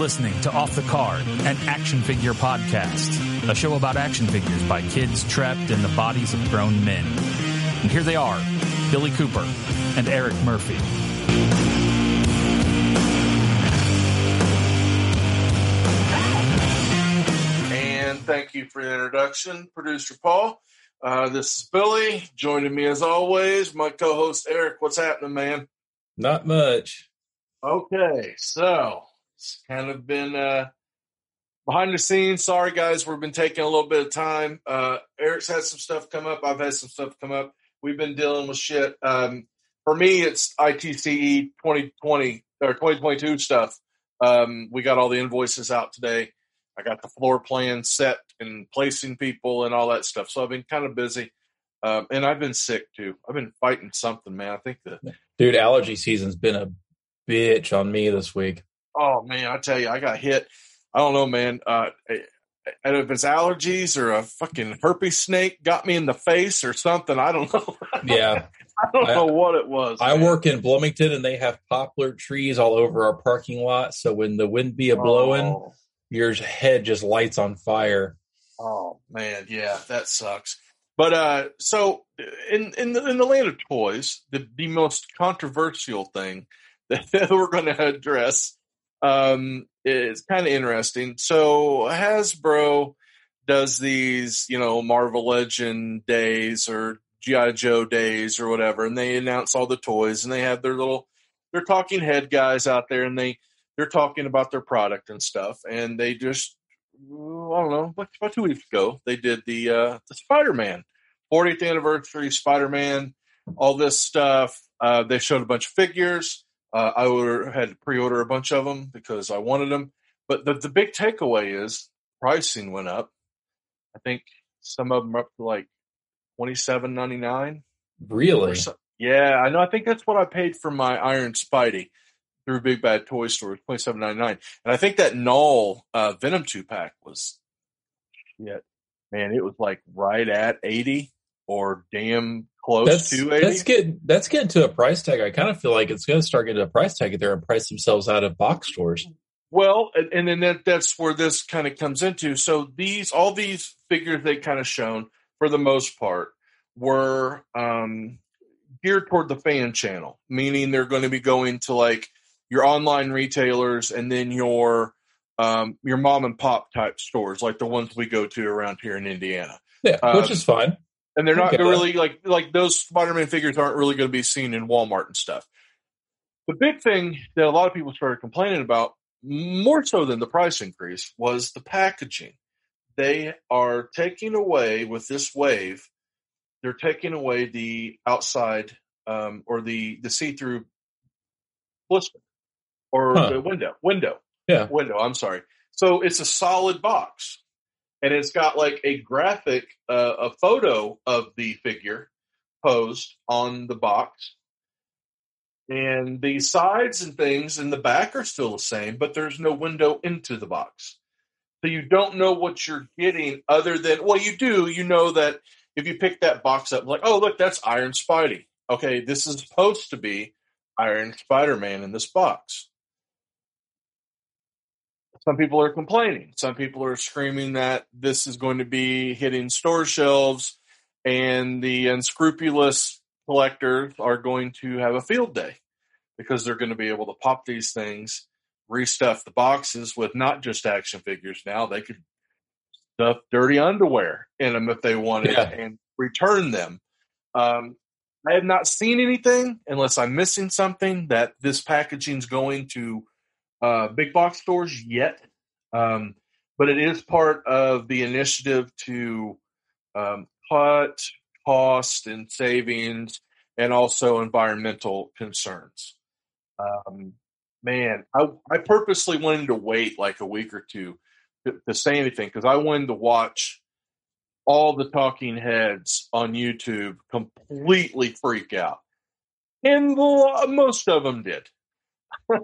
You're listening to Off the Card, an action figure podcast, a show about action figures by kids trapped in the bodies of grown men. And here they are, Billy Cooper and Eric Murphy. And thank you for the introduction, producer Paul. Uh, this is Billy. Joining me as always, my co-host Eric. What's happening, man? Not much. Okay, so it's kind of been uh, behind the scenes. Sorry, guys, we've been taking a little bit of time. Uh, Eric's had some stuff come up. I've had some stuff come up. We've been dealing with shit. Um, for me, it's ITCE 2020 or 2022 stuff. Um, we got all the invoices out today. I got the floor plan set and placing people and all that stuff. So I've been kind of busy. Um, and I've been sick too. I've been fighting something, man. I think the Dude, allergy season's been a bitch on me this week. Oh man, I tell you, I got hit. I don't know, man. Uh, I I don't know if it's allergies or a fucking herpes snake got me in the face or something. I don't know. Yeah. I don't I- know what it was. I man. work in Bloomington and they have poplar trees all over our parking lot. So when the wind be a blowing, Oh. your head just lights on fire. Oh man, yeah, that sucks. But uh, so in in the, in the land of toys, the the most controversial thing that, that we're going to address um, is kind of interesting. So Hasbro does these, you know, Marvel Legend days or GI Joe days or whatever, and they announce all the toys, and they have their little their talking head guys out there, and they they're talking about their product and stuff, and they just I don't know, about two weeks ago, they did the uh, the Spider Man 40th anniversary Spider Man, all this stuff. Uh, they showed a bunch of figures. Uh, I order, had to pre order a bunch of them because I wanted them. But the, the big takeaway is pricing went up. I think some of them are up to like twenty seven ninety nine. Really? Yeah, I know. I think that's what I paid for my Iron Spidey through Big Bad Toy Store, twenty seven ninety nine. And I think that Knull uh, Venom two pack was, yeah, man, it was like right at eighty or damn close That's to eighty. that's get that's getting to a price tag. I kind of feel like it's going to start getting to a price tag there and price themselves out of box stores. Well, and, and then that, that's where this kind of comes into. So these, all these figures they kind of shown for the most part were um, geared toward the fan channel, meaning they're going to be going to like your online retailers and then your um, your mom and pop type stores, like the ones we go to around here in Indiana. Yeah, Um, which is fine. And they're not Okay. really like like those Spider-Man figures aren't really going to be seen in Walmart and stuff. The big thing that a lot of people started complaining about, more so than the price increase, was the packaging. They are taking away with this wave. They're taking away the outside um, or the the see-through blister or Huh. the window window Yeah. window. I'm sorry. So it's a solid box, and it's got like a graphic, uh, a photo of the figure posed on the box, and the sides and things in the back are still the same, but there's no window into the box. So you don't know what you're getting other than well, you do. You know that if you pick that box up, like, oh look, that's Iron Spidey. Okay, this is supposed to be Iron Spider Man in this box some people are complaining. Some people are screaming that this is going to be hitting store shelves and the unscrupulous collectors are going to have a field day because they're going to be able to pop these things, restuff the boxes with not just action figures now. They could stuff dirty underwear in them if they wanted Yeah. and return them. Um, I have not seen anything, unless I'm missing something, that this packaging's going to uh, big box stores yet, um, but it is part of the initiative to um, cut cost and savings and also environmental concerns. Um, man, I, I purposely wanted to wait like a week or two to, to say anything because I wanted to watch all the talking heads on YouTube completely freak out. And lo- most of them did.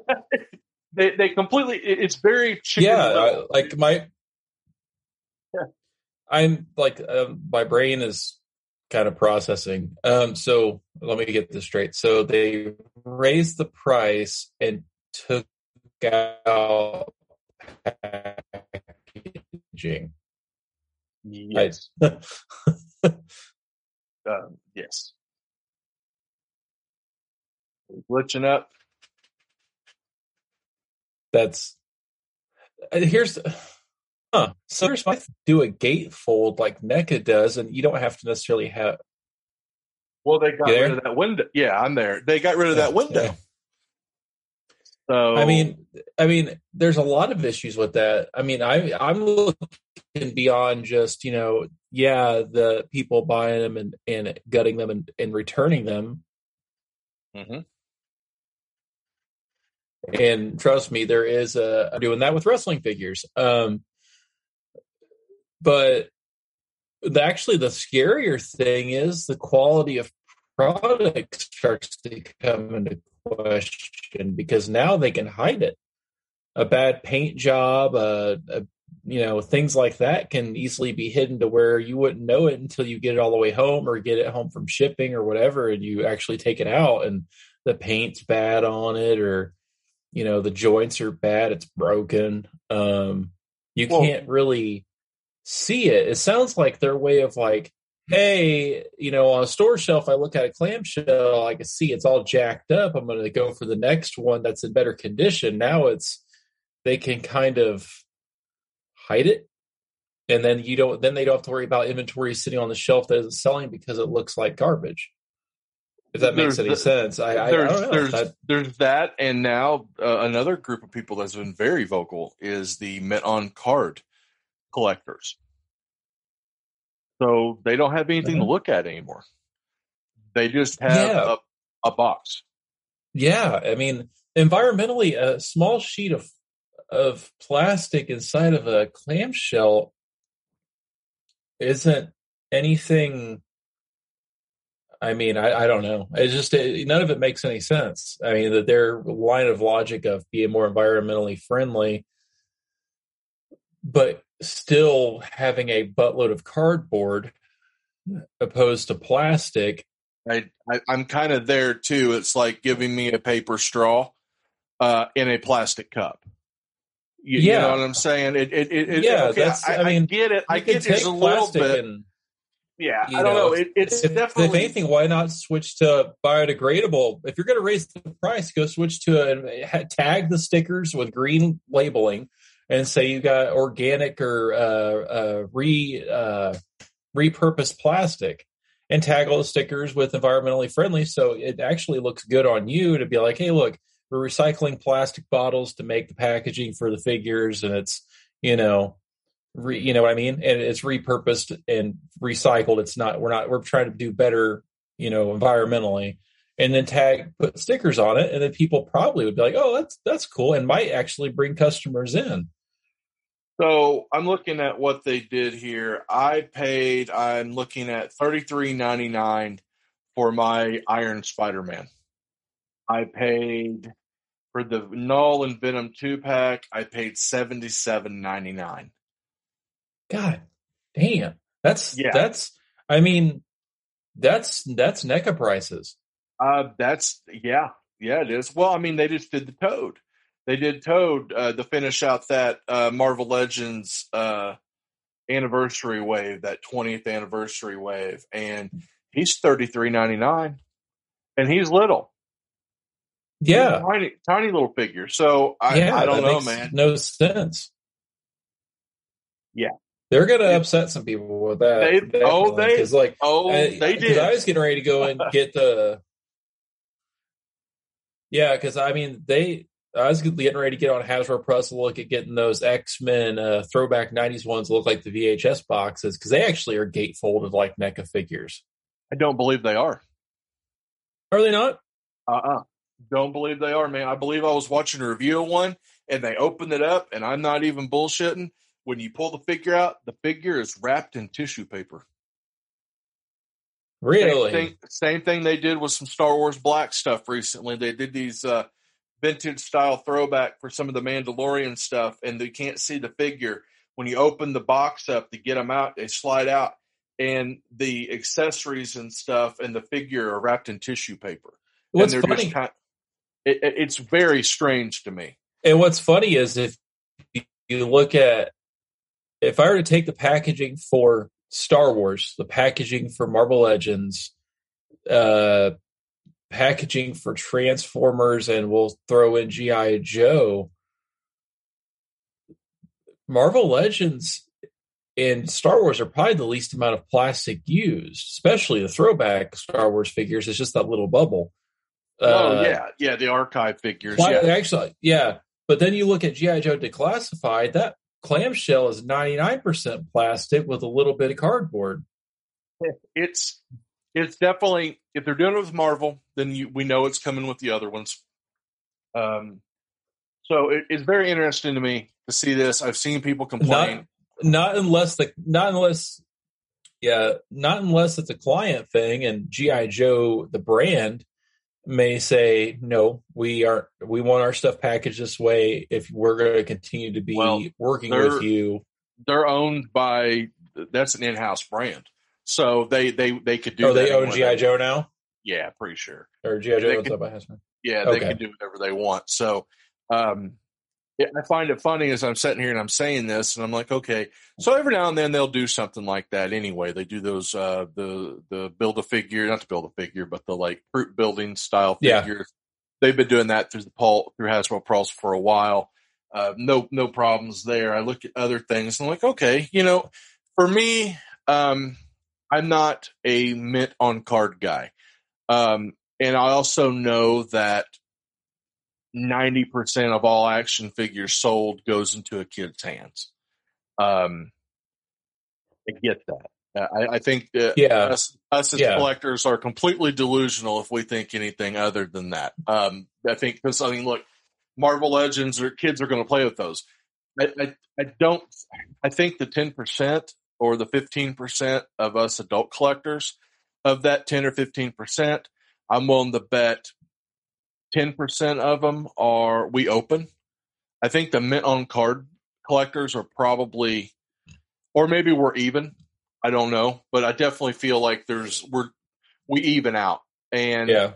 they they completely. It's very chicken. yeah. I, like my, Yeah. I'm like um, my brain is kind of processing. Um, so let me get this straight. So they raised the price and took out packaging. Yes. I- Um, yes. Glitching up. That's uh, here's huh. So here's my do a gatefold like NECA does, and you don't have to necessarily have Well, they got there? rid of that window. Yeah, I'm there. They got rid of that window. Yeah. So I mean, I mean, there's a lot of issues with that. I mean, I I'm looking beyond just you know, yeah, the people buying them and and gutting them and, and returning them. Mhm. And trust me, there is a I'm doing that with wrestling figures. Um, but the, actually, the scarier thing is the quality of product starts to come into question because now they can hide it. A bad paint job, uh, a, you know, things like that can easily be hidden to where you wouldn't know it until you get it all the way home or get it home from shipping or whatever, and you actually take it out and the paint's bad on it or you know the joints are bad, it's broken. Um, you Well- can't really see it. It sounds like their way of like, hey, you know, on a store shelf, I look at a clamshell, I can see it's all jacked up. I'm going to go for the next one that's in better condition. Now it's they can kind of hide it, and then you don't. Then they don't have to worry about inventory sitting on the shelf that isn't selling because it looks like garbage. If that makes There's any the- sense, I, I, I there's there's That- there's that, and now uh, another group of people that's been very vocal is the Met on card collectors. So they don't have anything to Mhm. look at anymore. They just have Yeah. a, a box. Yeah, I mean, environmentally, a small sheet of of plastic inside of a clamshell isn't anything. I mean, I, I don't know. It's just it, none of it makes any sense. I mean, that their line of logic of being more environmentally friendly, but still having a buttload of cardboard opposed to plastic I, I I'm kind of there too. It's like giving me a paper straw uh, in a plastic cup. You, you know what I'm saying? It, it, it, it- Yeah, okay, that's- I, I mean, I get it. I get there's take a little plastic bit. and yeah, you I don't know, know. It, it's if, definitely if anything, why not switch to biodegradable? If you're going to raise the price, go switch to a tag the stickers with green labeling and say you got organic or uh, uh, re uh, repurposed plastic, and tag all the stickers with environmentally friendly, so it actually looks good on you to be like, hey, look, we're recycling plastic bottles to make the packaging for the figures, and it's you know re, you know what I mean? And it's repurposed and recycled. It's not, we're not, we're trying to do better, you know, environmentally. And then tag, put stickers on it. And then people probably would be like, oh, that's, that's cool. And might actually bring customers in. So I'm looking at what they did here. I paid. I'm looking at thirty three ninety nine for my Iron Spider Man. I paid for the Knull and Venom two pack. I paid seventy seven ninety nine. God damn. That's, Yeah. that's, I mean, that's, that's NECA prices. Uh, that's yeah, yeah, it is. Well, I mean, they just did the Toad. They did Toad uh, to finish out that uh, Marvel Legends uh, anniversary wave, that twentieth anniversary wave, and he's thirty three ninety nine, and he's little. Yeah. tiny, tiny little figure. So I, yeah. I don't know, man. No sense. Yeah. They're going to Yeah. upset some people with that. They- oh, they- like, Oh, I- they did. I was getting ready to go and get the. Yeah, because I mean they. I was getting ready to get on Hasbro Pulse to look at getting those X Men uh, throwback '90s ones look like the VHS boxes because they actually are gatefolded like NECA figures. I don't believe they are. Are they not? Uh uh Don't believe they are, man. I believe I was watching a review of one and they opened it up, and I'm not even bullshitting. When you pull the figure out, the figure is wrapped in tissue paper. Really? Same thing, same thing they did with some Star Wars Black stuff recently. They did these uh, vintage style throwback for some of the Mandalorian stuff, and they can't see the figure. When you open the box up to get them out, they slide out, and the accessories and stuff and the figure are wrapped in tissue paper. What's and funny? just kind it, it- it's very strange to me. And what's funny is if you look at if I were to take the packaging for Star Wars, the packaging for Marvel Legends, uh, packaging for Transformers, and we'll throw in GI Joe. Marvel Legends and Star Wars are probably the least amount of plastic used, especially the throwback Star Wars figures. It's just that little bubble. Oh uh, yeah, yeah, the archive figures. Pla- yeah. Actually, yeah. But then you look at GI Joe Declassified. That clamshell is ninety nine percent plastic with a little bit of cardboard. It's it's definitely if they're doing it with Marvel, then you, we know it's coming with the other ones. Um, so it, it's very interesting to me to see this. I've seen people complain. Not, not unless the not unless yeah, not unless it's a client thing and GI Joe the brand may say no we aren't we want our stuff packaged this way if we're going to continue to be well, working with you. they're owned by that's an in-house brand. So they they they could do oh they own gi joe now? Yeah pretty sure. Or gi joe Hasbro. yeah okay. they can do whatever they want. So um I find it funny as I'm sitting here and I'm saying this, and I'm like, okay. So every now and then they'll do something like that. Anyway, they do those uh, the the build a figure, not to build a figure, but the like fruit building style figures. Yeah. They've been doing that through the Paul through Hasbro Pulse for a while. Uh, no no problems there. I look at other things and I'm like, okay, you know, for me, um, I'm not a mint on card guy, um, and I also know that 90% of all action figures sold goes into a kid's hands. Um, I get that. I, I think yeah. us, us as yeah. collectors are completely delusional if we think anything other than that. Um, I think because I mean, look, Marvel Legends or kids are going to play with those. I, I, I don't. I think the ten percent or the fifteen percent of us adult collectors of that ten or fifteen percent, I'm willing to bet 10% of them are we open. I think the mint on card collectors are probably, or maybe we're even. I don't know, but I definitely feel like there's we're we even out. And yeah,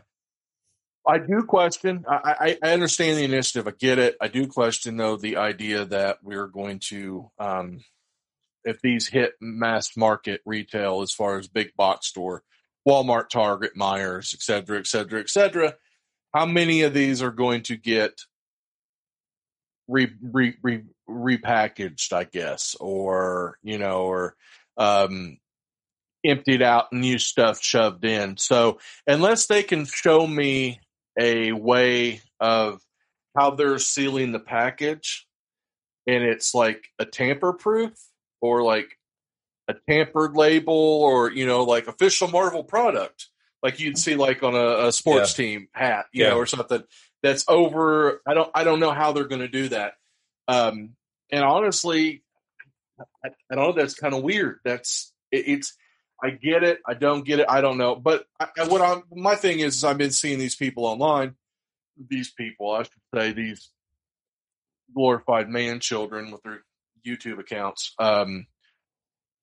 I do question. I, I, understand the initiative. I get it. I do question though the idea that we're going to, um, if these hit mass market retail as far as big box store, Walmart, Target, Meijer's, et cetera, et cetera, et cetera how many of these are going to get re, re, re, repackaged, I guess, or, you know, or, um, emptied out new stuff shoved in. So unless they can show me a way of how they're sealing the package and it's like a tamper proof or like a tampered label or, you know, like official Marvel product, like you'd see like on a, a sports yeah. team hat, you yeah. know, or something that's over. I don't, I don't know how they're going to do that. Um, and honestly, I, I don't know. That's kind of weird. That's it, it's. I get it. I don't get it. I don't know. But I, what I'm my thing is, is I've been seeing these people online. These people, I should say, these glorified man children with their YouTube accounts, um,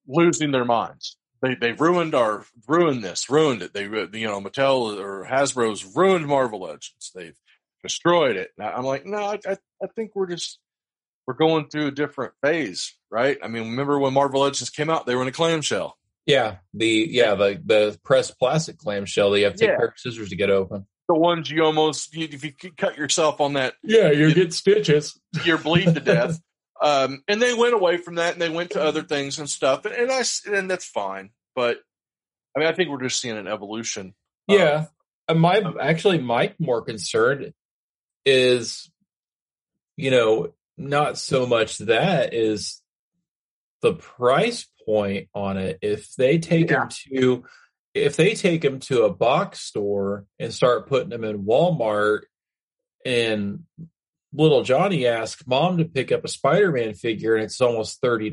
losing their minds they they ruined our ruined this, ruined it. They uh, you know Mattel or Hasbro's ruined Marvel Legends. They've destroyed it. I'm like, no, I, I think we're just we're going through a different phase, right? I mean, remember when Marvel Legends came out? They were in a clamshell. Yeah, the yeah the the pressed plastic clamshell. You have to take yeah. a pair of scissors to get open. The ones you almost you, if you cut yourself on that, yeah, you, you get stitches. You're bleeding to death. Um, and they went away from that and they went to other things and stuff. And, and I, and that's fine. But I mean, I think we're just seeing an evolution. Yeah. Um, my, actually, my more concern is, you know, not so much that is the price point on it. If they take yeah. them to, if they take them to a box store and start putting them in Walmart and little Johnny asks mom to pick up a Spider-Man figure and it's almost $30,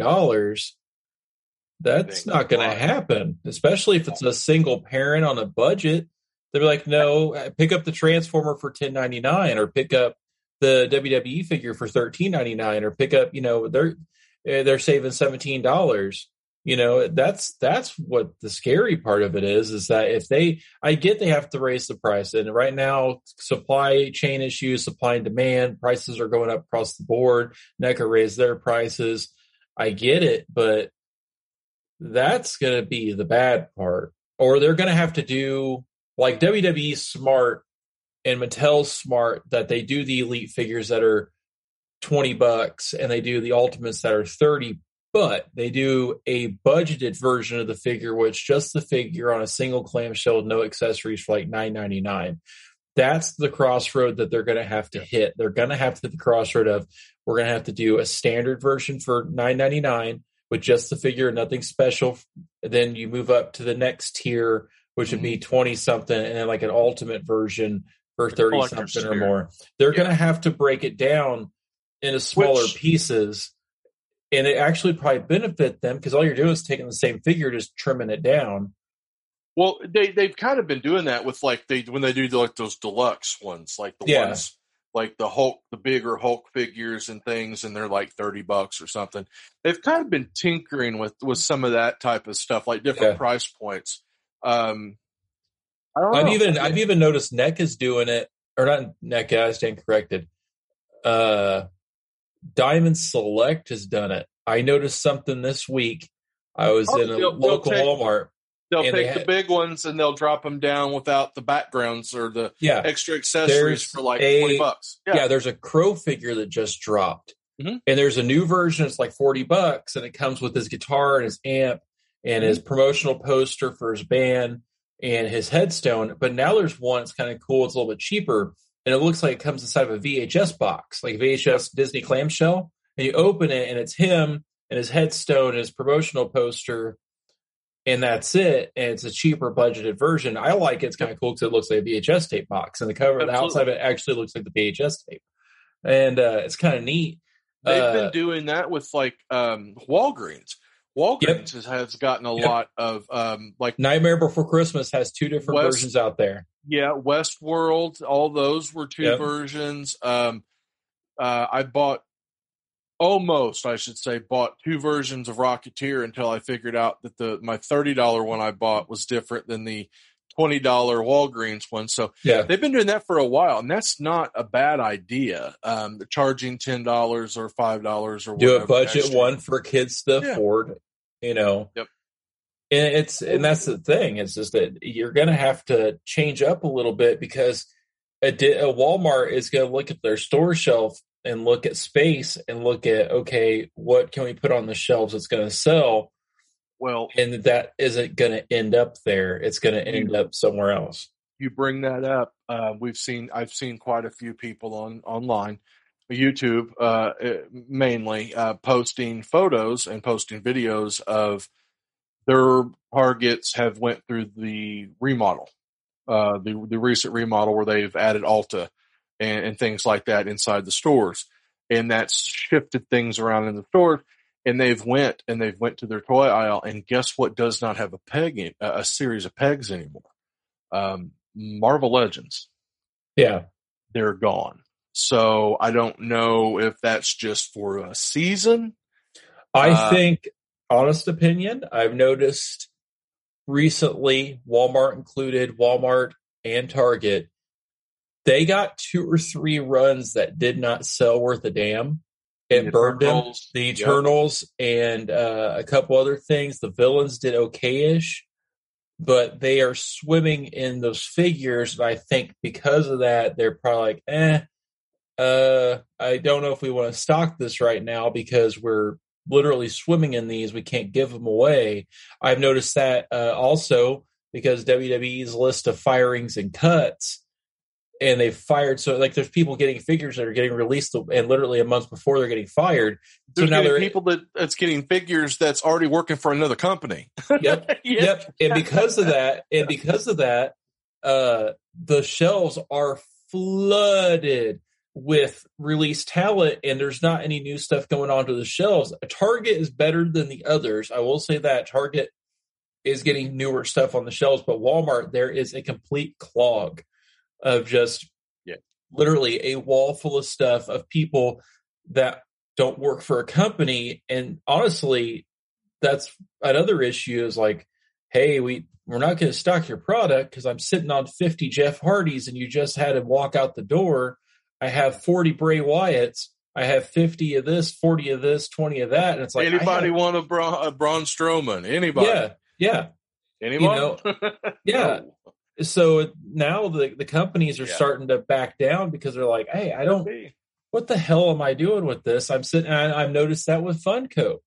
that's not going to happen, especially if it's a single parent on a budget. They'll be like, no, uh, pick up the Transformer for ten ninety nine, or pick up the WWE figure for thirteen ninety nine, or pick up, you know, they're eh, they're saving seventeen dollars. You know, that's that's what the scary part of it is. Is that if they, I get they have to raise the price, and right now supply chain issues, supply and demand, prices are going up across the board. NECA raised their prices. I get it, but that's going to be the bad part. Or they're going to have to do like WWE smart and mattel smart that they do the elite figures that are 20 bucks and they do the ultimates that are 30 but they do a budgeted version of the figure which just the figure on a single clamshell no accessories for like 9.99 that's the crossroad that they're going to have to hit. They're going to have to hit the crossroad of we're going to have to do a standard version for 9.99 with just the figure nothing special. Then you move up to the next tier which would be 20 something and then like an ultimate version for 30 something or more. They're yeah. going to have to break it down into smaller which, pieces and it actually probably benefit them because all you're doing is taking the same figure, just trimming it down. Well, they they've kind of been doing that with like they when they do like those deluxe ones, like the yeah. ones like the Hulk, the bigger Hulk figures and things, and they're like thirty bucks or something. They've kind of been tinkering with with some of that type of stuff, like different yeah. price points. Um, I have even I've even noticed Neck is doing it, or not NECA. I stand corrected. Uh, Diamond Select has done it. I noticed something this week. I was oh, in a they'll, local they'll take, Walmart. They'll take they had, the big ones and they'll drop them down without the backgrounds or the yeah, extra accessories for like a, 20 bucks. Yeah. yeah. there's a crow figure that just dropped. Mm-hmm. And there's a new version, it's like 40 bucks, and it comes with his guitar and his amp and mm-hmm. his promotional poster for his band and his headstone. But now there's one, it's kind of cool, it's a little bit cheaper and it looks like it comes inside of a VHS box, like VHS Disney clamshell. And you open it, and it's him and his headstone, and his promotional poster, and that's it. And it's a cheaper budgeted version. I like it. It's kind of cool because it looks like a VHS tape box, and the cover, Absolutely. the outside of it actually looks like the VHS tape, and uh, it's kind of neat. They've uh, been doing that with like um, Walgreens. Walgreens yep. has gotten a yep. lot of um, like Nightmare Before Christmas has two different West, versions out there. Yeah, Westworld, all those were two yep. versions. Um, uh, I bought almost, I should say, bought two versions of Rocketeer until I figured out that the my thirty dollar one I bought was different than the twenty dollar Walgreens one. So yeah, they've been doing that for a while, and that's not a bad idea. Um, charging ten dollars or five dollars or do a budget extra. one for kids to yeah. afford. You know. Yep. And it's and that's the thing. is just that you're going to have to change up a little bit because a, a Walmart is going to look at their store shelf and look at space and look at okay, what can we put on the shelves that's going to sell well, and that isn't going to end up there. It's going to end up somewhere else. You bring that up. Uh, we've seen. I've seen quite a few people on online, YouTube uh, eh, mainly, uh, posting photos and posting videos of their targets have went through the remodel, uh, the the recent remodel where they've added Ulta and, and things like that inside the stores, and that's shifted things around in the stores and they've went and they've went to their toy aisle and guess what does not have a peg in, a series of pegs anymore? Um, marvel legends. Yeah. They're gone. So i don't know if that's just for a season. I uh, think honest opinion i've noticed recently walmart included walmart and target they got two or three runs that did not sell worth a damn it burned them. The Eternals yep. and uh, a couple other things. The villains did okayish, but they are swimming in those figures. And I think because of that, they're probably like, eh, uh, I don't know if we want to stock this right now because we're literally swimming in these. We can't give them away. I've noticed that uh, also because WWE's list of firings and cuts and they've fired so like there's people getting figures that are getting released and literally a month before they're getting fired there's so now there people that that's getting figures that's already working for another company yep yep and because of that and because of that uh the shelves are flooded with released talent and there's not any new stuff going onto the shelves target is better than the others i will say that target is getting newer stuff on the shelves but walmart there is a complete clog of just yeah. literally a wall full of stuff of people that don't work for a company. And honestly, that's another issue is like, hey, we we're not going to stock your product because I'm sitting on 50 Jeff Hardys and you just had to walk out the door. I have 40 Bray Wyatts. I have 50 of this, 40 of this, 20 of that. And it's like, anybody have, want a, Bra- a Braun Strowman? Anybody? Yeah. Yeah. Anybody? You know, yeah. So now the, the companies are Yeah. starting to back down because they're like, hey, I don't, what the hell am I doing with this? I'm sitting, I, I've noticed that with Funko.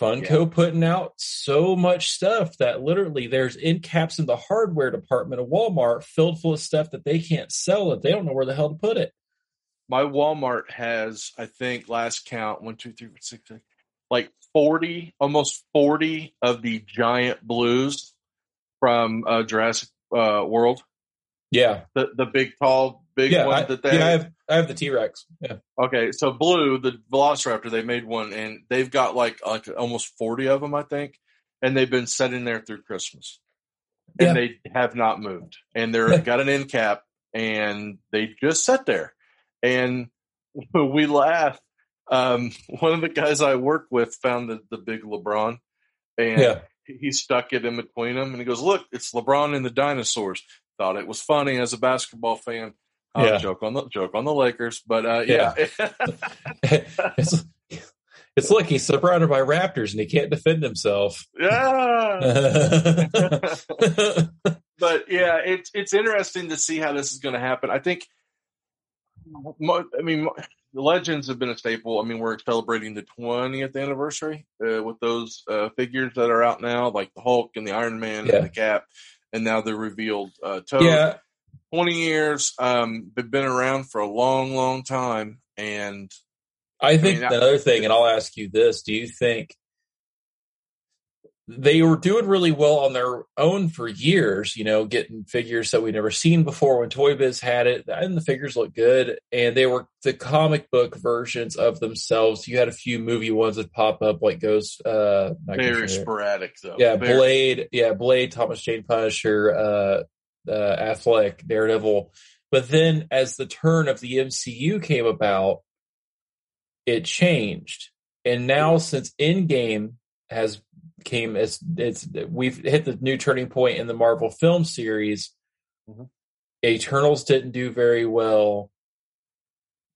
Funko putting out so much stuff that literally there's end caps in the hardware department of Walmart filled full of stuff that they can't sell it. They don't know where the hell to put it. My Walmart has, I think, last count one, two, three, four, six, seven, like forty, almost forty of the giant blues from uh, Jurassic uh, World. Yeah. The the big, tall, big yeah. one I, that they. yeah, I have, I have the T Rex. Yeah. Okay, so Blue, the Velociraptor, they made one, and they've got like like almost forty of them, I think, and they've been sitting there through Christmas, and Yeah. they have not moved, and they're got an end cap, and they just sat there, and we laugh. Um, one of the guys I work with found the, the big LeBron, and Yeah. he stuck it in between them, and he goes, "Look, it's LeBron and the dinosaurs." Thought it was funny as a basketball fan. Uh, Yeah. Joke on the joke on the Lakers, but uh, yeah, it's, it's like he's surrounded by raptors and he can't defend himself. yeah. yeah. But yeah, it's it's interesting to see how this is going to happen. I think. I mean, the legends have been a staple. I mean, we're celebrating the 20th anniversary uh, with those uh, figures that are out now, like the Hulk and the Iron Man Yeah. and the Cap, and now the revealed uh, Toad. 20 years. Um, they've been around for a long, long time, and I think I mean, I- other thing, and I'll ask you this: Do you think they were doing really well on their own for years? You know, getting figures that we'd never seen before when Toy Biz had it, and the figures looked good, and they were the comic book versions of themselves. You had a few movie ones that pop up, like Ghost. Uh, not very sporadic, though. yeah, Very- Blade, yeah, Blade, Thomas Jane Punisher, uh, uh, Affleck, Daredevil. But then, as the turn of the MCU came about, it changed, and now since Endgame has came as it's we've hit the new turning point in the Marvel film series. Mhm. Eternals didn't do very well.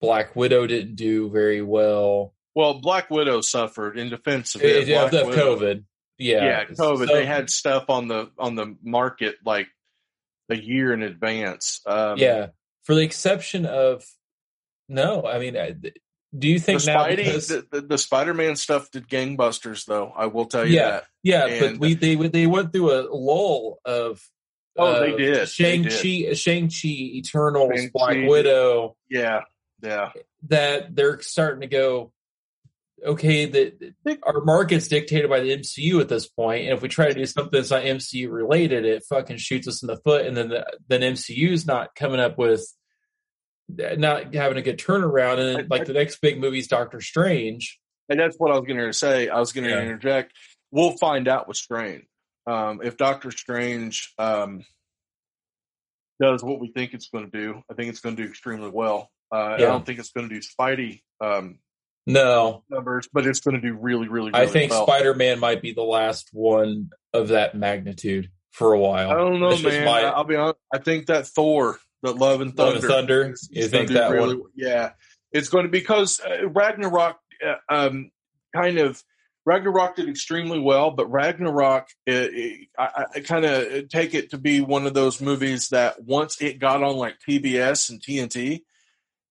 Black Widow didn't do very well. Well, Black Widow suffered in defense of It, it. of the Widow- COVID, yeah, yeah, COVID. So- they had stuff on the on the market like a year in advance. Um, yeah, for the exception of no, I mean, I- do you the think now Spidey, because the, the, the Spider-Man stuff did gangbusters, though. I will tell you Yeah. that. yeah, but we they they went through a lull of Oh, they did. Shang Chi Shang Chi, Eternals, Shang-Chi. Black Widow. Yeah, yeah. That they're starting to go. Okay, that our market's dictated by the MCU at this point, and if we try to do something that's not MCU related, it fucking shoots us in the foot, and then the, then MCU's not coming up with not having a good turnaround, and then, like the next big movie is Doctor Strange. And that's what I was going to say. I was going to Yeah. interject. We'll find out with Strange. Um, if Doctor Strange um, does what we think it's going to do, I think it's going to do extremely well. Uh, Yeah. I don't think it's going to do Spidey um, No, numbers, but it's going to do really, really, really I think well. Spider Man might be the last one of that magnitude for a while. I don't know, just man. my- I'll be honest. I think that Thor, that Love and Love Thunder, and Thunder? is- You think that really, one? Yeah, it's going to because uh, Ragnarok uh, um, kind of Ragnarok did extremely well, but Ragnarok, uh, I, I, I kind of take it to be one of those movies that once it got on like PBS and TNT,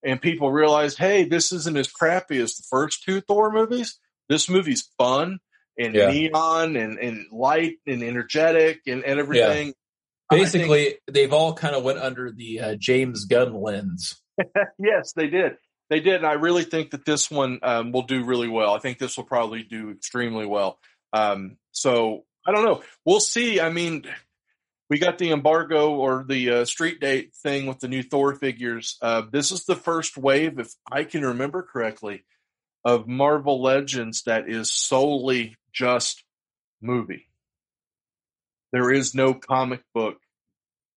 and people realized, hey, this isn't as crappy as the first two Thor movies. This movie's fun and Yeah. neon and, and light and energetic and, and everything. I think- Basically, they've all kind of went under the uh, James Gunn lens. Yes, they did. They did, and I really think that this one um, will do really well. I think this will probably do extremely well. Um, so I don't know. We'll see. I mean, we got the embargo or the uh, street date thing with the new Thor figures. Uh, this is the first wave, if I can remember correctly, of Marvel Legends that is solely just movie. There is no comic book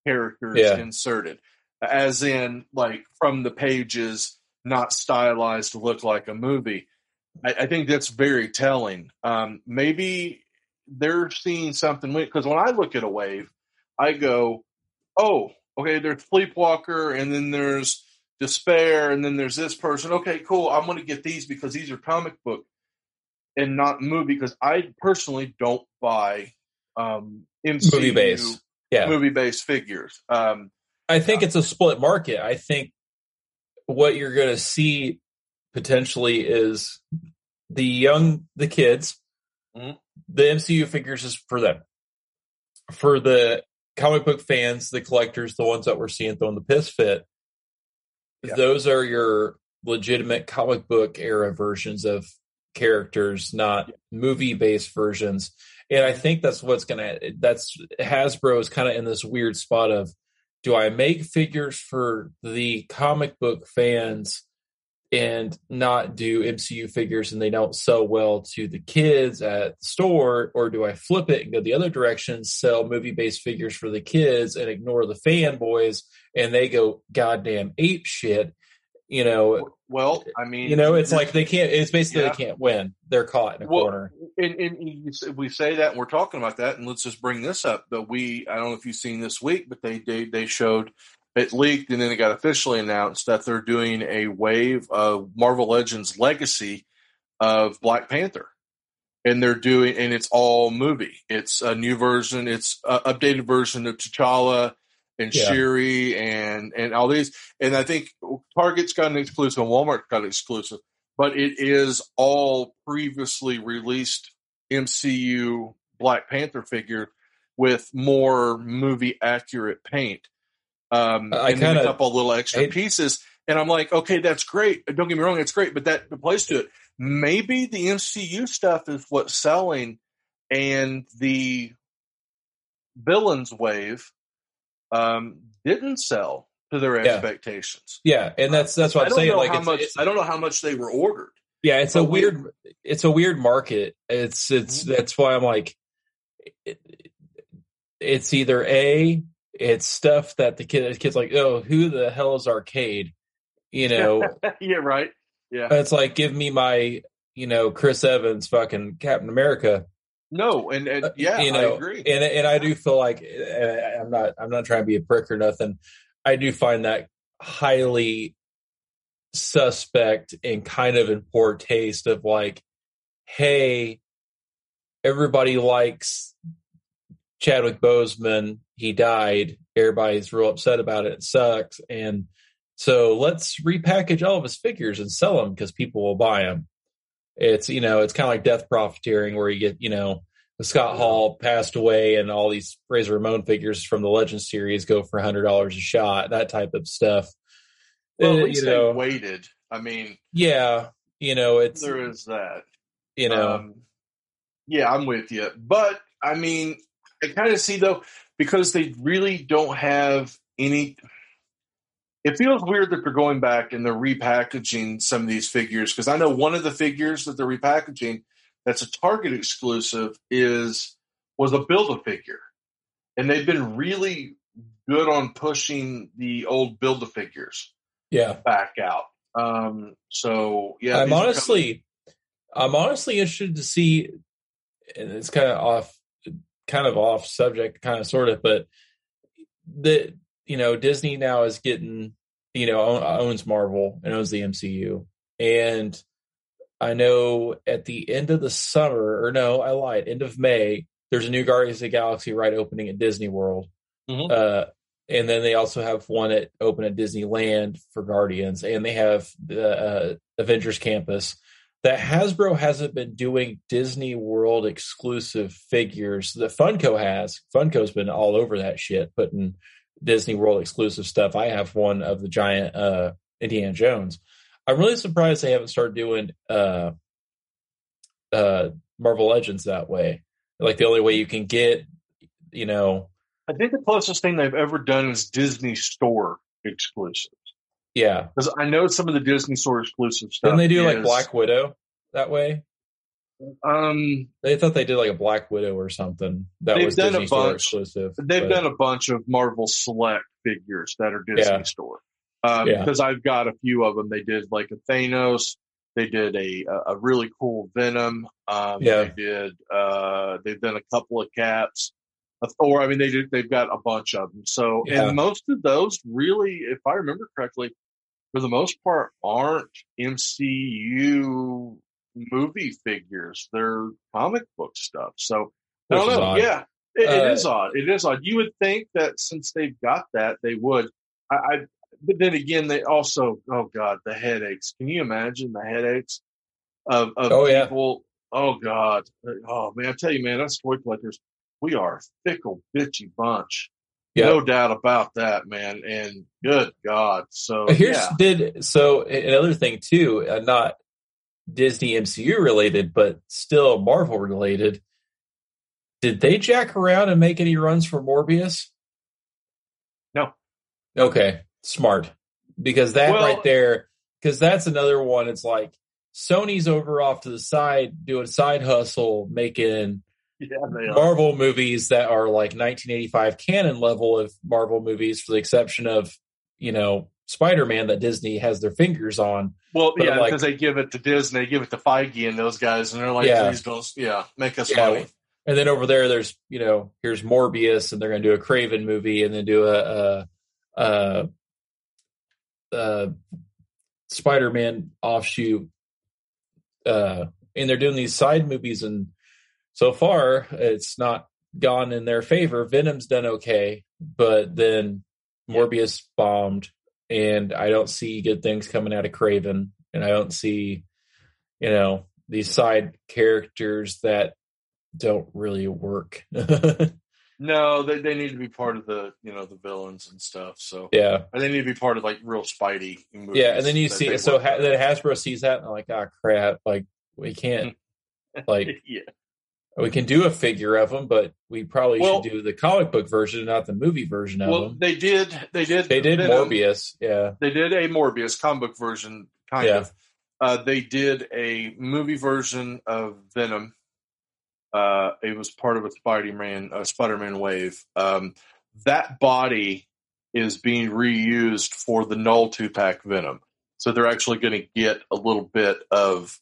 characters Yeah. inserted, as in like from the pages, not stylized to look like a movie. I, I think that's very telling. Um, maybe they're seeing something because when I look at a wave, I go, "Oh, okay." There's Sleepwalker, and then there's Despair, and then there's this person. Okay, cool. I'm going to get these because these are comic book and not movie. Because I personally don't buy um, MCU movie based. Yeah, movie based figures. Um, I think it's a split market. I think what you're going to see potentially is the young, the kids, mm-hmm. the MCU figures is for them. For the comic book fans, the collectors, the ones that we're seeing throwing the piss fit, yeah. those are your legitimate comic book era versions of characters, not movie based versions. And I think that's what's gonna that's Hasbro is kind of in this weird spot of do I make figures for the comic book fans and not do MCU figures and they don't sell well to the kids at the store, or do I flip it and go the other direction, sell movie based figures for the kids and ignore the fanboys and they go goddamn ape shit? You know, well, I mean, you know, it's like they can't. It's basically yeah. they can't win. They're caught in a well, corner. And, and, we say that, and we're talking about that, and let's just bring this up. but we, I don't know if you've seen this week, but they they, they showed it leaked and then it got officially announced that they're doing a wave of Marvel Legends Legacy of Black Panther. And they're doing, and it's all movie. It's a new version. It's an updated version of T'Challa and yeah. Shuri and and all these. And I think Target's got an exclusive, and Walmart's got an exclusive, but it is all previously released MCU Black Panther figure with more movie accurate paint. Um, I and kinda, a couple little extra pieces. And I'm like, okay, that's great. Don't get me wrong, it's great, but that plays to it. Maybe the MCU stuff is what's selling, and the villains wave um, didn't sell to their yeah. expectations. Yeah, and that's that's what I'm saying. Like, much, it's, I don't know how much they were ordered. Yeah, it's a weird, we, it's a weird market. It's it's mm-hmm. that's why I'm like, it, it's either a it's stuff that the kid the kids like, oh, who the hell is arcade? You know? yeah, right. Yeah. It's like give me my, you know, Chris Evans fucking Captain America. No, and, and uh, yeah, you know, I agree. And and I do feel like I'm not I'm not trying to be a prick or nothing. I do find that highly suspect and kind of in poor taste of like, hey, everybody likes Chadwick Boseman, he died. Everybody's real upset about it. It sucks. And so let's repackage all of his figures and sell them because people will buy them. It's, you know, it's kind of like death profiteering where you get, you know, Scott Hall passed away and all these Razor Ramon figures from the Legend series go for $100 a shot, that type of stuff. Well, at uh, least you know, they waited. I mean, yeah, you know, it's there is that. You know, um, yeah, I'm with you, but I mean, I kind of see though because they really don't have any. It feels weird that they're going back and they're repackaging some of these figures because I know one of the figures that they're repackaging that's a Target exclusive is was a build a figure, and they've been really good on pushing the old build a figures. Yeah, back out. Um, so yeah, I'm honestly, I'm honestly interested to see, and it's kind of off kind of off subject, kind of sort of, but the you know Disney now is getting you know owns Marvel and owns the MCU, and I know at the end of the summer, or no, I lied, end of May, there's a new Guardians of the Galaxy ride opening at Disney World. Mm-hmm. Uh, and then they also have one at open at Disneyland for Guardians, and they have the uh, Avengers Campus that Hasbro hasn't been doing Disney World exclusive figures that Funko has. Funko's been all over that shit, putting Disney World exclusive stuff. I have one of the giant uh, Indiana Jones. I'm really surprised they haven't started doing uh, uh, Marvel Legends that way. Like the only way you can get, you know. I think the closest thing they've ever done is Disney Store exclusive. Yeah, because I know some of the Disney Store exclusive stuff. And they do is, like Black Widow that way. Um, they thought they did like a Black Widow or something that was Disney a Store exclusive. They've but... done a bunch of Marvel Select figures that are Disney yeah. Store. Um, yeah. Because I've got a few of them. They did like a Thanos, They did a a really cool Venom. Um, Yeah. They did. Uh, they've done a couple of Caps. Or I mean, they did. They've got a bunch of them. So, Yeah. and most of those really, if I remember correctly, for the most part, aren't MCU movie figures. They're comic book stuff. So I don't know. Yeah, it, it Uh, is odd. It is odd. You would think that since they've got that, they would. I, I but then again, they also. Oh God, the headaches. Can you imagine the headaches of of Oh, yeah. people? Oh God. Oh man, I tell you, man, us toy collectors, we are a fickle, bitchy bunch. Yeah. No doubt about that, man. And good God. So Here's yeah. did so another thing too, uh, not Disney MCU related, but still Marvel related. Did they jack around and make any runs for Morbius? No. Okay, smart. Because that Well- right there, because that's another one. It's like Sony's over off to the side doing side hustle, making Yeah. Marvel movies that are like 1985 canon level of Marvel movies, for the exception of you know Spider Man that Disney has their fingers on. Well, yeah, like- because they give it to Disney, they give it to Feige and those guys, and they're like, Yeah. please don't, yeah, make us Yeah. money. And then over there, there's you know here's Morbius, and they're going to do a Craven movie, and then do a, a, a, a Spider Man offshoot. Uh, and they're doing these side movies, and so far it's not gone in their favor. Venom's done okay, but then Morbius bombed, and I don't see good things coming out of Craven, and I don't see, you know, these side characters that don't really work. No, they they need to be part of the you know the villains and stuff. So yeah, and they need to be part of like real Spidey movies. yeah, and then you see so ha- then Hasbro sees that and they're like, ah, crap, like we can't, like yeah, we can do a figure of them, but we probably Well- should do the comic book version, not the movie version of well, them. they did, they did, They did. Morbius, yeah, They did a Morbius comic book version, kind Yeah. of. Uh, they did a movie version of Venom. Uh, it was part of a Spider-Man, a Spider-Man wave. Um, that body is being reused for the Knull two-pack Venom, so they're actually going to get a little bit of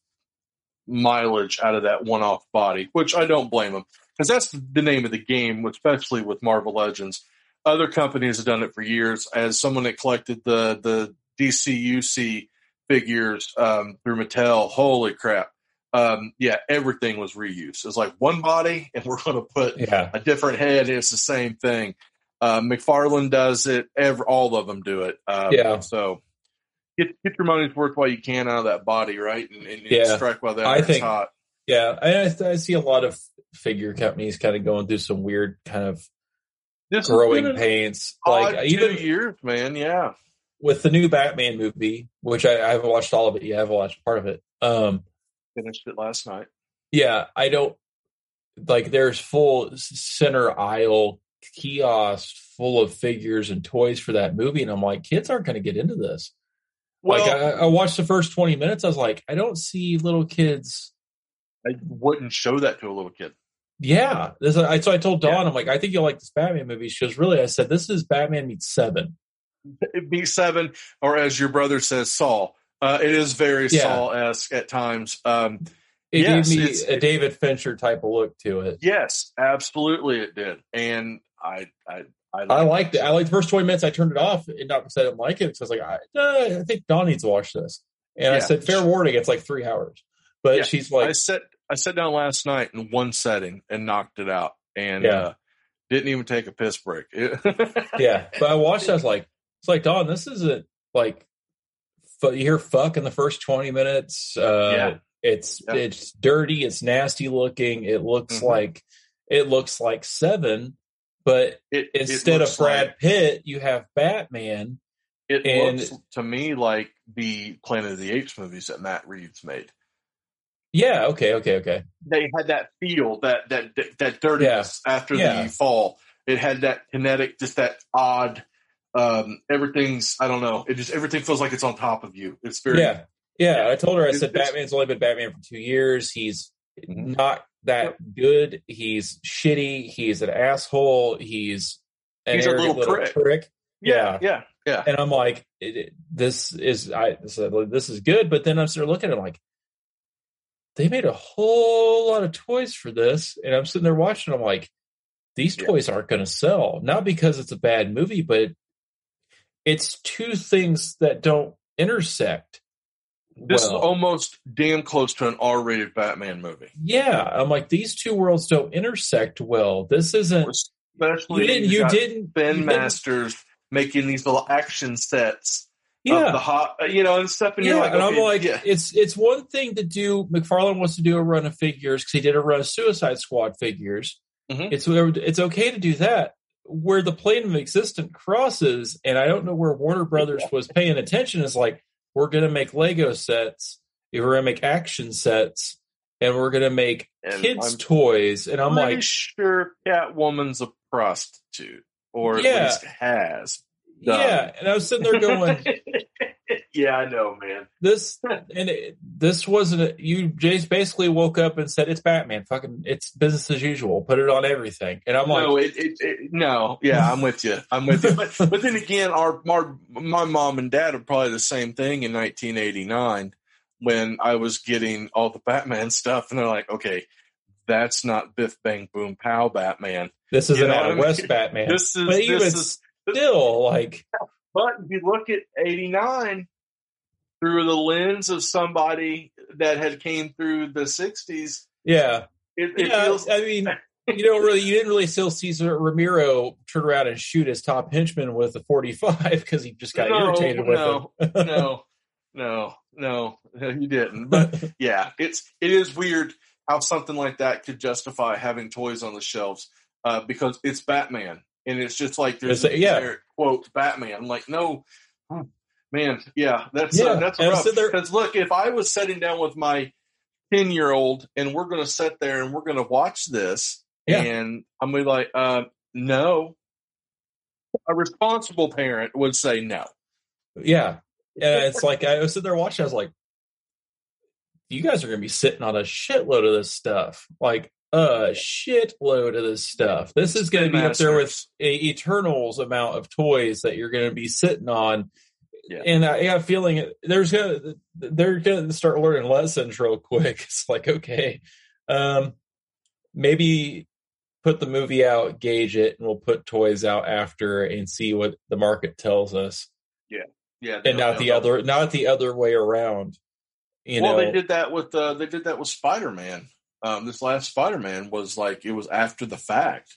mileage out of that one-off body, which I don't blame them because that's the name of the game, especially with Marvel Legends. Other companies have done it for years. As someone that collected the the DCUC figures um, through Mattel, holy crap! Um, yeah, everything was reused. It's like one body, and we're going to put yeah, a different head. It's the same thing. Uh, McFarlane does it. Every, all of them do it. Um, Yeah. So get get your money's worth while you can out of that body, right? And, and, Yeah. strike while the I iron's think- hot. yeah. I, I see a lot of figure companies kind of going through some weird kind of This growing pains, like two even years, man. Yeah. with the new Batman movie, which I, I haven't watched all of it yet. I've watched part of it. Um, Finished it last night. yeah, I don't like. There's full center aisle kiosks full of figures and toys for that movie, and I'm like, kids aren't going to get into this. Well, like, I, I watched the first 20 minutes. I was like, I don't see little kids. I wouldn't show that to a little kid. Yeah, this. I, so I told Dawn, Yeah. I'm like, I think you'll like this Batman movie. She goes, really? I said, this is Batman meets Seven. B seven, or as your brother says, Saul. Uh, it is very Yeah. Saul esque at times. Um, It Yes, gave me a David Fincher type of look to it. yes, absolutely, it did, and I, I, I, I liked it. I liked the first 20 minutes. I turned it off, and not because I didn't like it, because I was like, I, uh, I think Dawn needs to watch this. And I said, fair warning, it's like three hours. But Yeah. she's like, I sat, I sat down last night in one setting and knocked it out, and Yeah. uh, didn't even take a piss break. yeah. But I watched. I was like, it's like Dawn. This isn't like fu- you hear fuck in the first 20 minutes. Uh, Yeah. It's Yeah. it's dirty. It's nasty looking. It looks Mhm. like it looks like Seven, but It, it instead of Brad like- Pitt, you have Batman. it and- looks to me like the Planet of the Apes movies that Matt Reeves made. Yeah. Okay. Okay. Okay. they had that feel, that that that dirtiness after Yeah. the fall. It had that kinetic, just that odd. Um, everything's I don't know. It just everything feels like it's on top of you. It's very Yeah. Yeah. I told her. I said Batman's only been Batman for two years. He's Mhm. not that good. He's shitty. He's an asshole. He's an He's a arrogant little prick. Yeah. yeah, yeah. And I'm like, it, it- this is I said this is good, but then I'm sort of looking at it like they made a whole lot of toys for this, and I'm sitting there watching. I'm like, these Yeah. toys aren't going to sell, not because it's a bad movie, but it's two things that don't intersect. This is almost damn close to an R-rated Batman movie. yeah, I'm like these two worlds don't intersect well. This isn't. Especially You didn't. You got didn't. Ben you didn't- Masters making these little action sets Yeah, the hot, you know, and stuff. And yeah, you're like, and I'm like, yeah, it's it's one thing to do. McFarlane wants to do a run of figures because he did a run of Suicide Squad figures. Mhm. It's it's okay to do that. Where the plane of existence crosses, and I don't know where Warner Brothers was paying attention, is like we're going to make Lego sets, we're going to make action sets, and we're going to make And kids I'm toys. And I'm like, sure Catwoman's a prostitute, or at least has. done. yeah. And I was sitting there going, yeah, I know, man. this and it, this wasn't you Jace basically woke up and said it's Batman fucking it's business as usual put it on everything and I'm like no, it, it, it, no, yeah, I'm with you. I'm with you. But, but then again, our, our my mom and dad are probably the same thing in 1989 when I was getting all the Batman stuff, and they're like, okay, that's not Biff Bang Boom Pow Batman. this is You an know what I mean? West Batman This is but even this is. still like But if you look at 89 through the lens of somebody that had came through the 60s, yeah it, it yeah feels I mean you don't really you didn't really still see Romero turn around and shoot his top henchman with a 45 because he just got No, irritated with no, him no, no, no, you didn't. But yeah, it's it is weird how something like that could justify having toys on the shelves uh, because it's Batman, and it's just like there's It's- yeah. quote Batman. I'm like, no, man, yeah, that's uh, that's rough. so there- Because look, if I was sitting down with my ten year old and we're going to sit there and we're going to watch this, Yeah. and I'm gonna be like, uh, no. A responsible parent would say no. Yeah. And it's like I was sitting there watching, I was like, you guys are gonna be sitting on a shitload of this stuff. Like a shitload of this stuff. This is gonna be up there with a Eternals amount of toys that you're gonna be sitting on. Yeah. And I have a feeling there's gonna they're gonna start learning lessons real quick. It's like, okay, um maybe put the movie out, gauge it, and we'll put toys out after and see what the market tells us Yeah, yeah, and not the other not the other way around you well, know they did that with uh, they did that with Spider Man. Um, this last Spider Man was like it was after the fact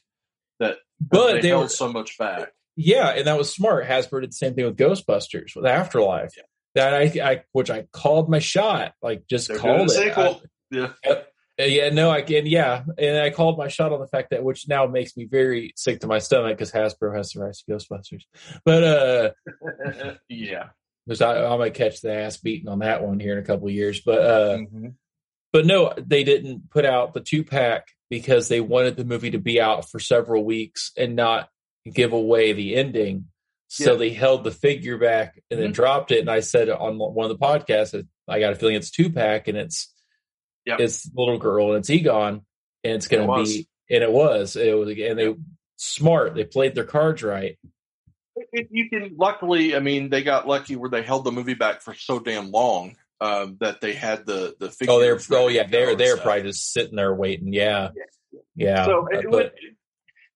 that but they, they held were so much back. Yeah and that was smart hasbro did the same thing with ghostbusters with afterlife Yeah. that I, I which i called my shot like just They're called it sequel. yeah, I- yeah no i can yeah and i called my shot on the fact that which now makes me very sick to my stomach because hasbro has the rights to ghostbusters but uh yeah. because I, I might catch the ass beating on that one here in a couple of years but uh Mhm. but no, they didn't put out the two pack because they wanted the movie to be out for several weeks and not give away the ending. So Yeah. they held the figure back and then Mhm. dropped it. And I said on one of the podcasts, I got a feeling it's two pack and it's Yep. it's little girl and it's Egon and it's going It to be and it was it was and they smart they played their cards right. If you can, luckily, I mean, they got lucky where they held the movie back for so damn long um, that they had the the. Oh, they're oh yeah they're they're probably just sitting there waiting. Yeah, yeah. So Uh, but- would,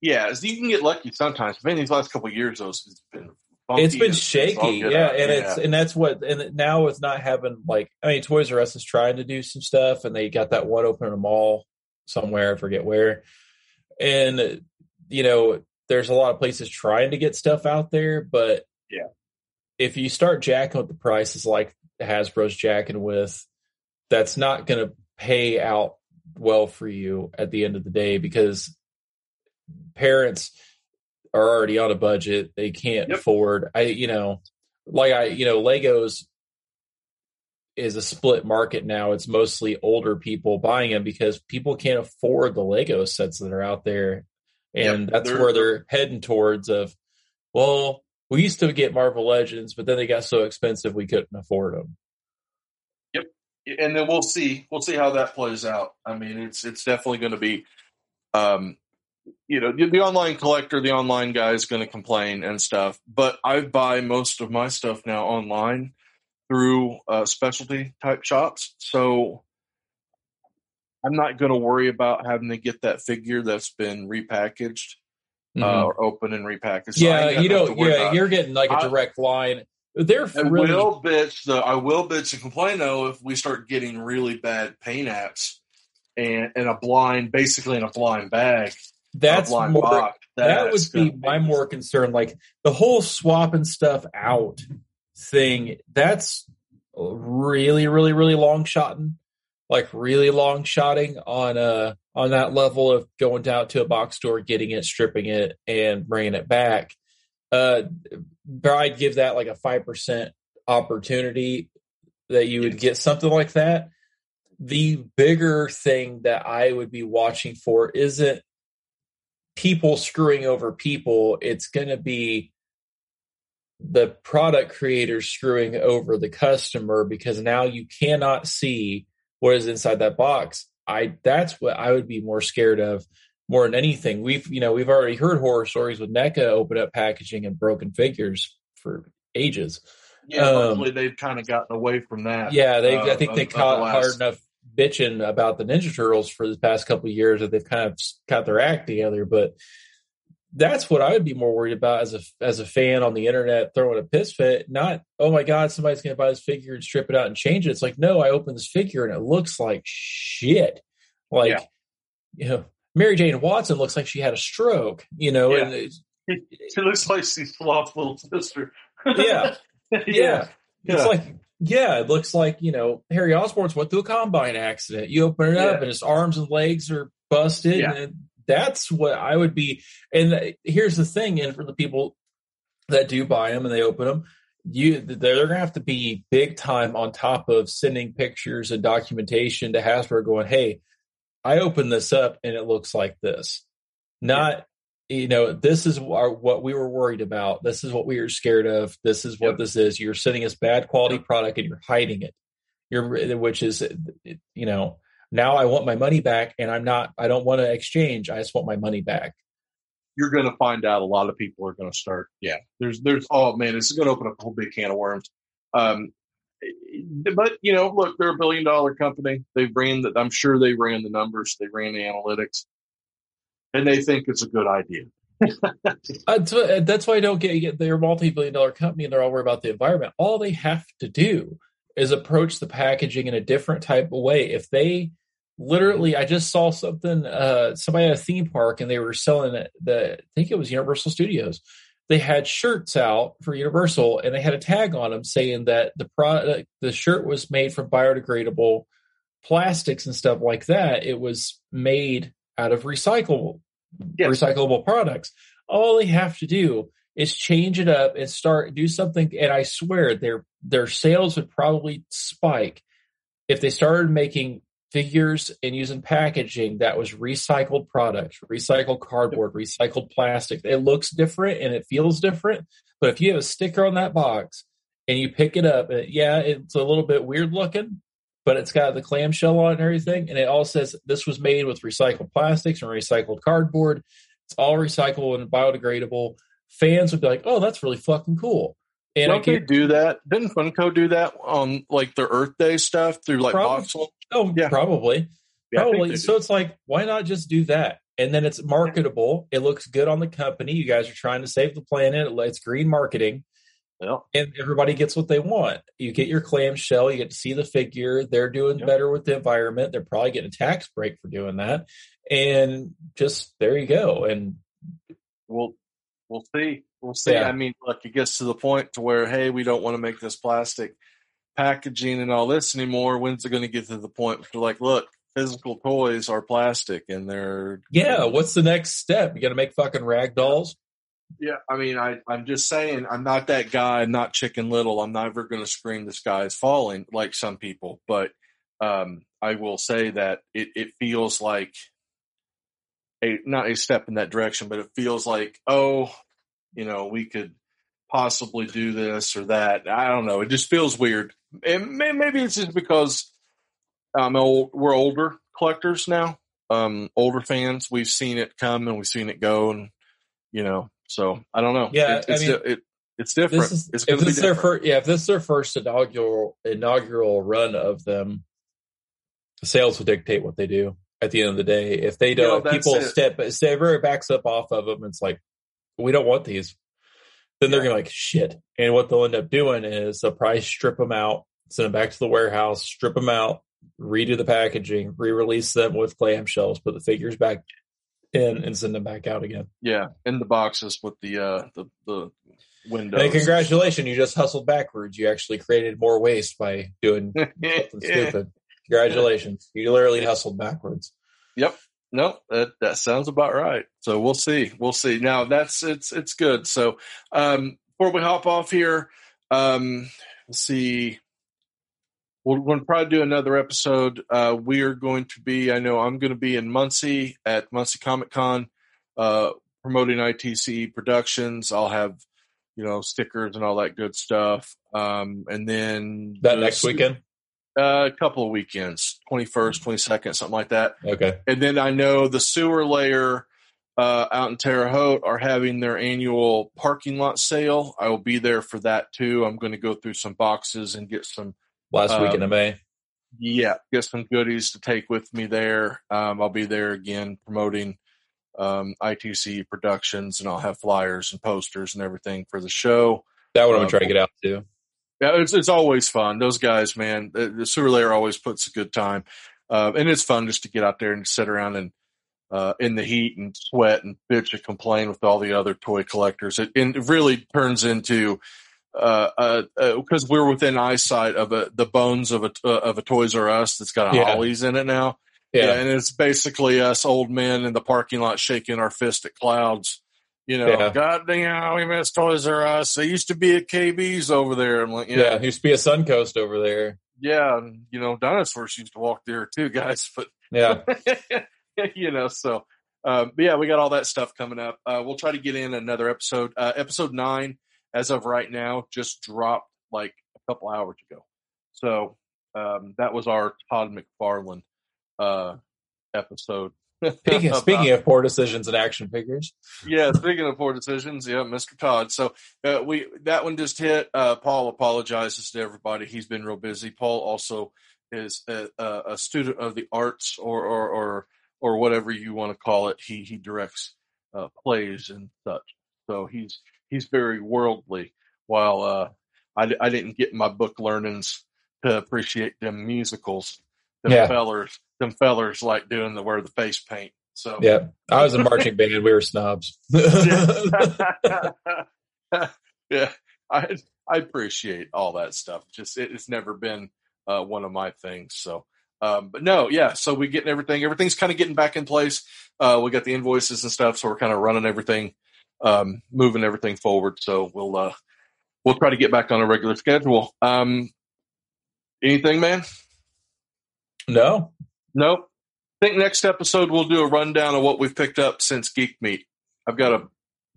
yeah, so you can get lucky sometimes. But in these last couple of years, those it's been it's been shaky get yeah out. and it's and that's what and now it's not having like i mean toys r us is trying to do some stuff and they got that one open in a mall somewhere i forget where and you know there's a lot of places trying to get stuff out there but Yeah. if you start jacking with the prices like hasbro's jacking with that's not going to pay out well for you at the end of the day because parents are already on a budget. They can't Yep. afford i you know like i you know legos is a split market now. It's mostly older people buying them because people can't afford the lego sets that are out there. And Yep, that's they're- where they're heading towards of well we used to get marvel legends but then they got so expensive we couldn't afford them Yep, and then we'll see we'll see how that plays out. I mean, it's it's definitely going to be, um, you know, the, the online collector, the online guy is going to complain and stuff. But I buy most of my stuff now online through uh, specialty type shops, so I'm not going to worry about having to get that figure that's been repackaged Mhm. uh, or open and repackaged. Yeah, got you don't. Yeah, about. you're getting like a direct line. They're I really will bitch though. I will bitch and complain though if we start getting really bad paint apps and and a blind, basically in a blind bag, that's more. that would be my more concern. Like the whole swapping stuff out thing. That's really, really, really long shotting. Like really long shotting on uh on that level of going down to a box store, getting it, stripping it, and bringing it back. Uh, I'd give that like a five percent opportunity that you would get something like that. The bigger thing that I would be watching for isn't people screwing over people. It's going to be the product creators screwing over the customer because now you cannot see what is inside that box. I that's what I would be more scared of more than anything. We've you know we've already heard horror stories with NECA open up packaging and broken figures for ages. Yeah, Um, hopefully they've kind of gotten away from that. Yeah, they uh, I think they of the caught last- hard enough bitching about the Ninja Turtles for the past couple of years that they've kind of got their act together. But that's what I would be more worried about as a as a fan on the internet throwing a piss fit. Not oh my god, somebody's going to buy this figure and strip it out and change it. It's like no, I open this figure and it looks like shit. Like Yeah. you know, Mary Jane Watson looks like she had a stroke. You know, Yeah. and She looks like she's lost little sister. yeah, yeah, yeah. It's like, yeah, it looks like, you know, Harry Osborn's went through a combine accident. You open it up and his arms and legs are busted. Yeah. And that's what I would be. And here's the thing, and for the people that do buy them and they open them, you they're going to have to be big time on top of sending pictures and documentation to Hasbro going, hey, I opened this up and it looks like this. Not, you know, this is our, what we were worried about. This is what we were scared of. This is what Yep. this is. You're sending us bad quality product and you're hiding it. You're, which is, you know, now I want my money back and I'm not, I don't want to exchange. I just want my money back. you're going to find out a lot of people are going to start. Yeah, there's, there's, oh man, this is going to open up a whole big can of worms. Um, but you know, look, they're a billion dollar company. They ran that. I'm sure they ran the numbers. They ran the analytics, and they think it's a good idea. Uh, uh, that's why I don't get, they're multi-billion dollar company and they're all worried about the environment. All they have to do is approach the packaging in a different type of way. If they literally, I just saw something, uh, somebody at a theme park and they were selling the, I think it was Universal Studios. They had shirts out for Universal and they had a tag on them saying that the product, the shirt was made from biodegradable plastics and stuff like that. It was made out of recyclable Yes. recyclable products. All they have to do is change it up and start do something. And I swear their their sales would probably spike if they started making figures and using packaging that was recycled products, recycled cardboard, recycled plastic. It looks different and it feels different. But if you have a sticker on that box and you pick it up, yeah, it's a little bit weird looking, but it's got the clamshell on it and everything. And it all says this was made with recycled plastics and recycled cardboard. It's all recyclable and biodegradable. Fans would be like, oh, that's really fucking cool. And I Don't they can, do that? Didn't Funko do that on like their Earth Day stuff through like Probably. Voxel? oh, Yeah. probably. Yeah, Probably. So it's like, why not just do that? And then it's marketable. It looks good on the company. You guys are trying to save the planet. It's green marketing. Yeah. and everybody gets what they want. You get your clamshell, you get to see the figure. They're doing Yep. better with the environment. They're probably getting a tax break for doing that. And just there you go. And We'll we'll see. We'll see. Yeah. I mean, look, it gets to the point to where hey, we don't want to make this plastic packaging and all this anymore. When's it going to get to the point where like, look, physical toys are plastic and they're yeah, what's the next step? You got to make fucking rag dolls. Yeah, I mean, I, I'm just saying, I'm not that guy. I'm not Chicken Little. I'm never going to scream the sky is falling like some people. But um, I will say that it, it feels like a not a step in that direction, but it feels like, oh, you know, we could possibly do this or that. I don't know. It just feels weird. And may, maybe it's just because um, old, we're older collectors now, um, older fans. We've seen it come and we've seen it go, and you know. So I don't know. Yeah, It- it's I mean, it, it's different. This is it's if going to be this is their first, yeah, if this is their first inaugural inaugural run of them, sales will dictate what they do at the end of the day. If they don't, that's people it. step, step it backs up off of them. It's like, we don't want these. Then they're going to like, shit. And what they'll end up doing is they'll probably strip them out, send them back to the warehouse, strip them out, redo the packaging, re-release them with clamshells, put the figures back in and send them back out again. Yeah, in the boxes with the uh the the windows. Hey, congratulations. You just hustled backwards. You actually created more waste by doing something stupid. Congratulations. You literally hustled backwards. Yep. No, that that sounds about right. So we'll see. We'll see. Now that's it's it's good. So um before we hop off here, um let's see. We're going to probably do another episode. Uh, we are going to be, I know I'm going to be in Muncie at Muncie Comic Con, uh, promoting ITC Productions. I'll have, you know, stickers and all that good stuff. Um, and then That the- next weekend? uh, a couple of weekends, 21st, 22nd, something like that. Okay. And then I know the sewer layer uh, out in Terre Haute are having their annual parking lot sale. I will be there for that too. I'm going to go through some boxes and get some, Last Um, weekend of May. yeah, get some goodies to take with me there. Um, I'll be there again promoting um, ITC Productions, and I'll have flyers and posters and everything for the show. That one I'm uh, trying to get out too. Yeah, it's it's always fun. Those guys, man, the, the sewer layer always puts a good time, uh, and it's fun just to get out there and sit around and uh, in the heat and sweat and bitch and complain with all the other toy collectors. It, and it really turns into because uh, uh, uh, we're within eyesight of a, the bones of a uh, of a Toys R Us that's got a Yeah. Ollie's in it now. Yeah. and it's basically us old men in the parking lot shaking our fist at clouds. You know, Yeah. God damn, we miss Toys R Us. They used to be at KB's over there. I'm like, Yeah. yeah, used to be a Suncoast over there. yeah, and, you know, dinosaurs used to walk there too, guys. But Yeah. you know, so um, but yeah, we got all that stuff coming up. Uh, we'll try to get in another episode. Uh, episode nine, as of right now, just dropped like a couple hours ago. So um, that was our Todd McFarlane uh, episode. Speaking, About- speaking of poor decisions and action figures. yeah, speaking of poor decisions, yeah, Mr. Todd. So uh, we that one just hit. Uh, Paul apologizes to everybody. He's been real busy. Paul also is a, a, a student of the arts, or or or or whatever you want to call it. He he directs uh, plays and such. So he's he's very worldly. While uh, I I didn't get my book learnings to appreciate them musicals. Them Yeah. fellers, them fellers like doing the wear the face paint. So Yeah. I was in marching band. We were snobs. yeah, I I appreciate all that stuff. Just it, it's never been uh, one of my things. So, um, but no, yeah. So we getting everything. Everything's kind of getting back in place. Uh, we got the invoices and stuff, so we're kind of running everything, um, moving everything forward. So we'll uh, we'll try to get back on a regular schedule. Um, anything, man? no. Nope. I think next episode we'll do a rundown of what we've picked up since Geek Meet. I've got a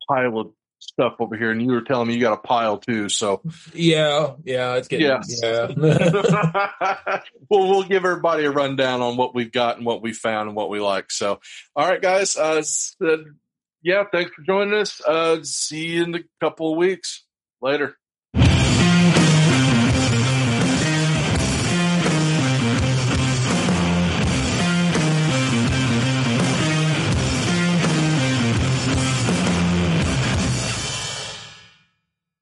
pile of stuff over here, and you were telling me you got a pile too. So, Yeah. Yeah. It's getting. Yes. Yeah. well, we'll give everybody a rundown on what we've got and what we found and what we like. So, all right, guys. Uh, uh, yeah, thanks for joining us. Uh, see you in a couple of weeks. Later.